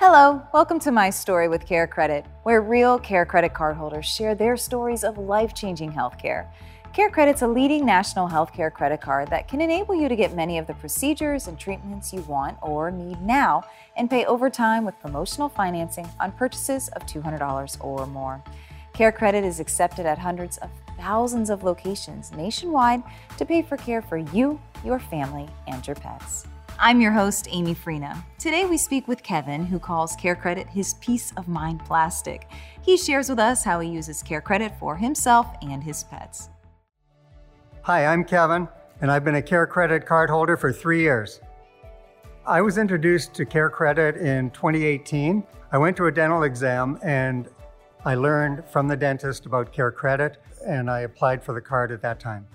Hello, welcome to My Story with Care Credit, where real Care Credit cardholders share their stories of life changing healthcare. Care Credit's a leading national healthcare credit card that can enable you to get many of the procedures and treatments you want or need now and pay over time with promotional financing on purchases of $200 or more. Care Credit is accepted at hundreds of thousands of locations nationwide to pay for care for you, your family, and your pets. I'm your host, Amy Freena. Today we speak with Kevin, who calls Care Credit his peace of mind plastic. He shares with us how he uses Care Credit for himself and his pets. Hi, I'm Kevin, and I've been a Care Credit card holder for three years. I was introduced to Care Credit in 2018. I went to a dental exam and I learned from the dentist about Care Credit, and I applied for the card at that time.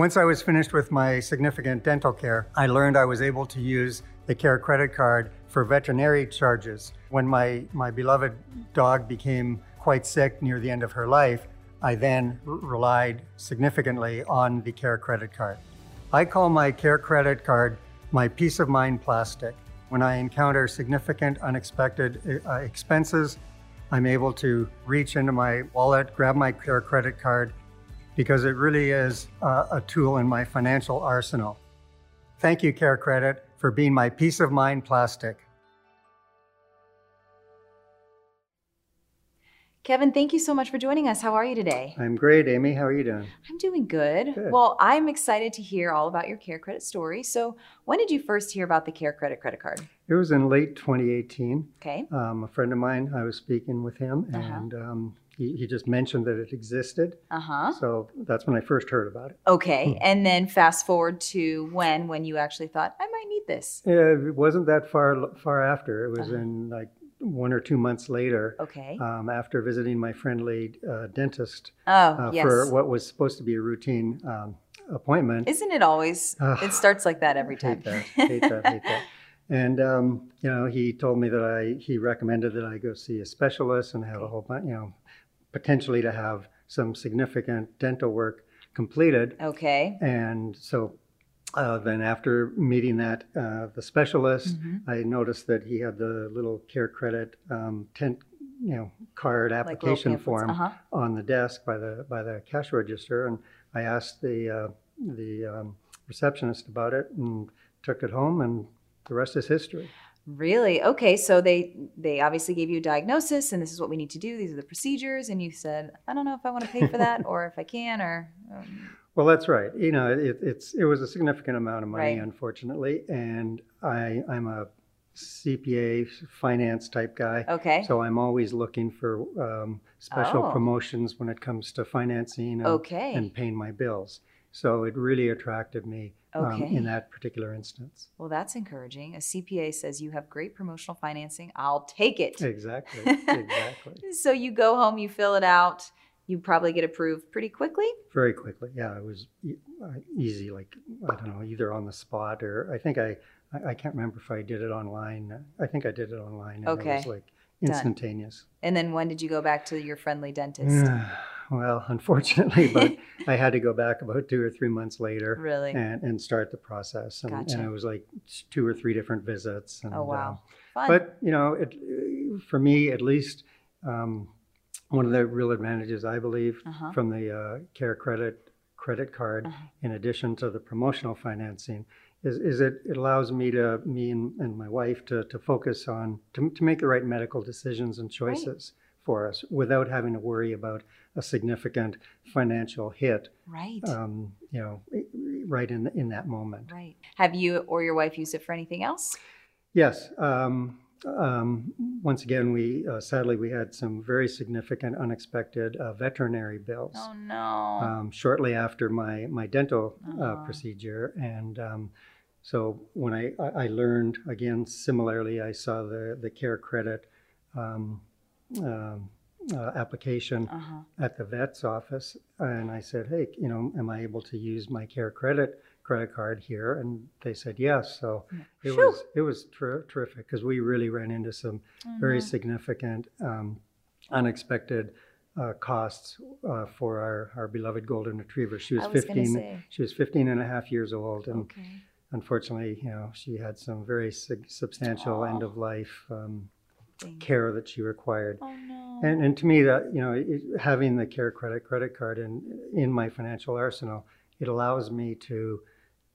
Once I was finished with my significant dental care, I learned I was able to use the Care Credit Card for veterinary charges. When my, my beloved dog became quite sick near the end of her life, I then relied significantly on the Care Credit Card. I call my Care Credit Card my peace of mind plastic. When I encounter significant unexpected uh, expenses, I'm able to reach into my wallet, grab my Care Credit Card, because it really is uh, a tool in my financial arsenal. Thank you, Care Credit, for being my peace of mind plastic. Kevin, thank you so much for joining us. How are you today? I'm great, Amy. How are you doing? I'm doing good. Good. Well, I'm excited to hear all about your Care Credit story. So, when did you first hear about the Care Credit credit card? It was in late 2018. Okay. Um, a friend of mine, I was speaking with him, Uh-huh. and um, he, he just mentioned that it existed. Uh huh. So that's when I first heard about it. Okay. And then fast forward to when when you actually thought I might need this. Yeah, It wasn't that far far after. It was Uh-huh. in like one or two months later, Okay. um, after visiting my friendly uh, dentist oh uh, yes. for what was supposed to be a routine um, appointment. Isn't it always? It starts like that every time. Hate that. Hate that. Hate that. And um, you know, he told me that I he recommended that I go see a specialist and have a whole bunch, you know, potentially to have some significant dental work completed. okay. And so uh, then after meeting that uh, the specialist, Mhm. I noticed that he had the little care credit um, tent, you know, card application pamphlets. form Uh-huh. on the desk by the by the cash register, and I asked the uh, the um, receptionist about it and took it home, and the rest is history. Really? Okay. So they they obviously gave you a diagnosis, and this is what we need to do. These are the procedures, and you said, I don't know if I want to pay for that, or if I can, or um, Well, that's right. You know, it, it's it was a significant amount of money, Right. unfortunately, and I I'm a CPA finance type guy. okay. So I'm always looking for um, special Oh. promotions when it comes to financing and, okay. and paying my bills. So it really attracted me um, in that particular instance. well, that's encouraging. A CPA says you have great promotional financing. I'll take it. Exactly. exactly. So you go home, you fill it out. You probably get approved pretty quickly. Very quickly. Yeah, it was uh, easy. Like I don't know, either on the spot or I think I I, can't remember if I did it online. I think I did it online. And It was like Done. instantaneous. And then when did you go back to your friendly dentist? well, unfortunately, but I had to go back about two or three months later. Really? and, and start the process. And, Gotcha. and it was like two or three different visits. And, Oh, wow. Fun. but you know, it, for me at least, um, one of the real advantages I believe Uh-huh. from the uh, Care Credit credit card, Uh-huh. in addition to the promotional financing, is, is it, it allows me to me and, and my wife to, to focus on to, to make the right medical decisions and choices for us without having to worry about a significant financial hit right. um, you know, right in in that moment. right. Have you or your wife used it for anything else? Yes. Um, um, once again, we uh, sadly we had some very significant, unexpected uh, veterinary bills Oh no. um, shortly after my my dental uh, procedure, and um, so when I, I I learned again similarly, I saw the the care credit. Um, uh, application uh-huh. at the vet's office and I said, hey, you know, am I able to use my care credit credit card here? And they said yes. So it Phew. was it was ter- terrific because we really ran into some very significant, um, unexpected uh, costs uh, for our, our beloved golden retriever. She was, was 15. say. She was 15 and a half years old, and Okay. unfortunately, you know, she had some very sig- substantial end of life um, care that she required. Oh no. And, and to me, that you know, it, having the Care Credit credit card in in my financial arsenal, it allows me to,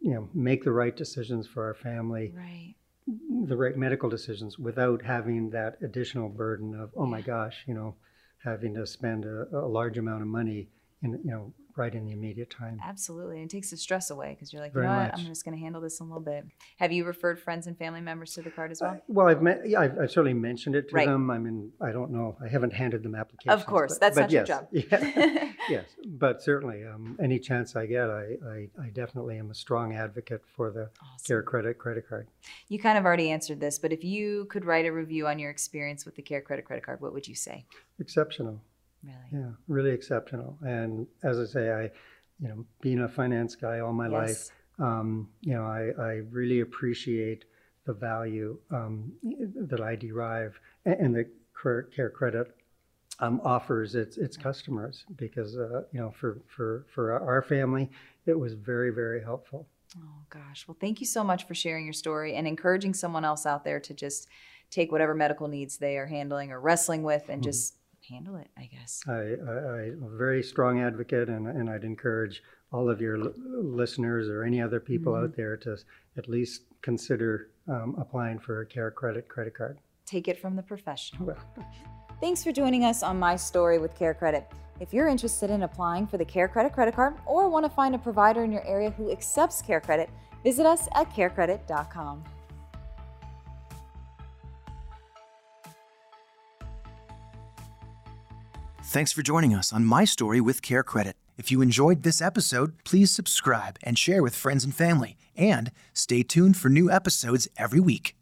you know, make the right decisions for our family, right. the right medical decisions, without having that additional burden of, oh my gosh, you know, having to spend a, a large amount of money in, you know, right in the immediate time. Absolutely. And it takes the stress away because you're like, Very you know what? much. I'm just going to handle this in a little bit. Have you referred friends and family members to the card as well? Uh, well, I've, met, yeah, I've, I've certainly mentioned it to Right. them. I mean, I don't know. I haven't handed them applications. of course. but- That's but not your job. Yeah, yes, but certainly, um, any chance I get, I, I, I definitely am a strong advocate for the Awesome. Care Credit credit card. You kind of already answered this, but if you could write a review on your experience with the Care Credit credit card, what would you say? Exceptional, Really? yeah, really exceptional. And as I say, I, you know, being a finance guy all my life, um, you know, I, I really appreciate the value um, that I derive and, and the Care Care Credit um, offers its its customers because uh, you know for for for our family it was very very helpful. Oh gosh. Well, thank you so much for sharing your story and encouraging someone else out there to just take whatever medical needs they are handling or wrestling with and Mhm. just handle it, I guess. I, I, I'm a very strong advocate, and, and I'd encourage all of your l- listeners or any other people Mhm. out there to at least consider um, applying for a Care Credit credit card. Take it from the professional. Well, Thanks for joining us on My Story with Care Credit. If you're interested in applying for the Care Credit credit card or want to find a provider in your area who accepts Care Credit, visit us at carecredit.com. Thanks for joining us on My Story with Care Credit. If you enjoyed this episode, please subscribe and share with friends and family. And stay tuned for new episodes every week.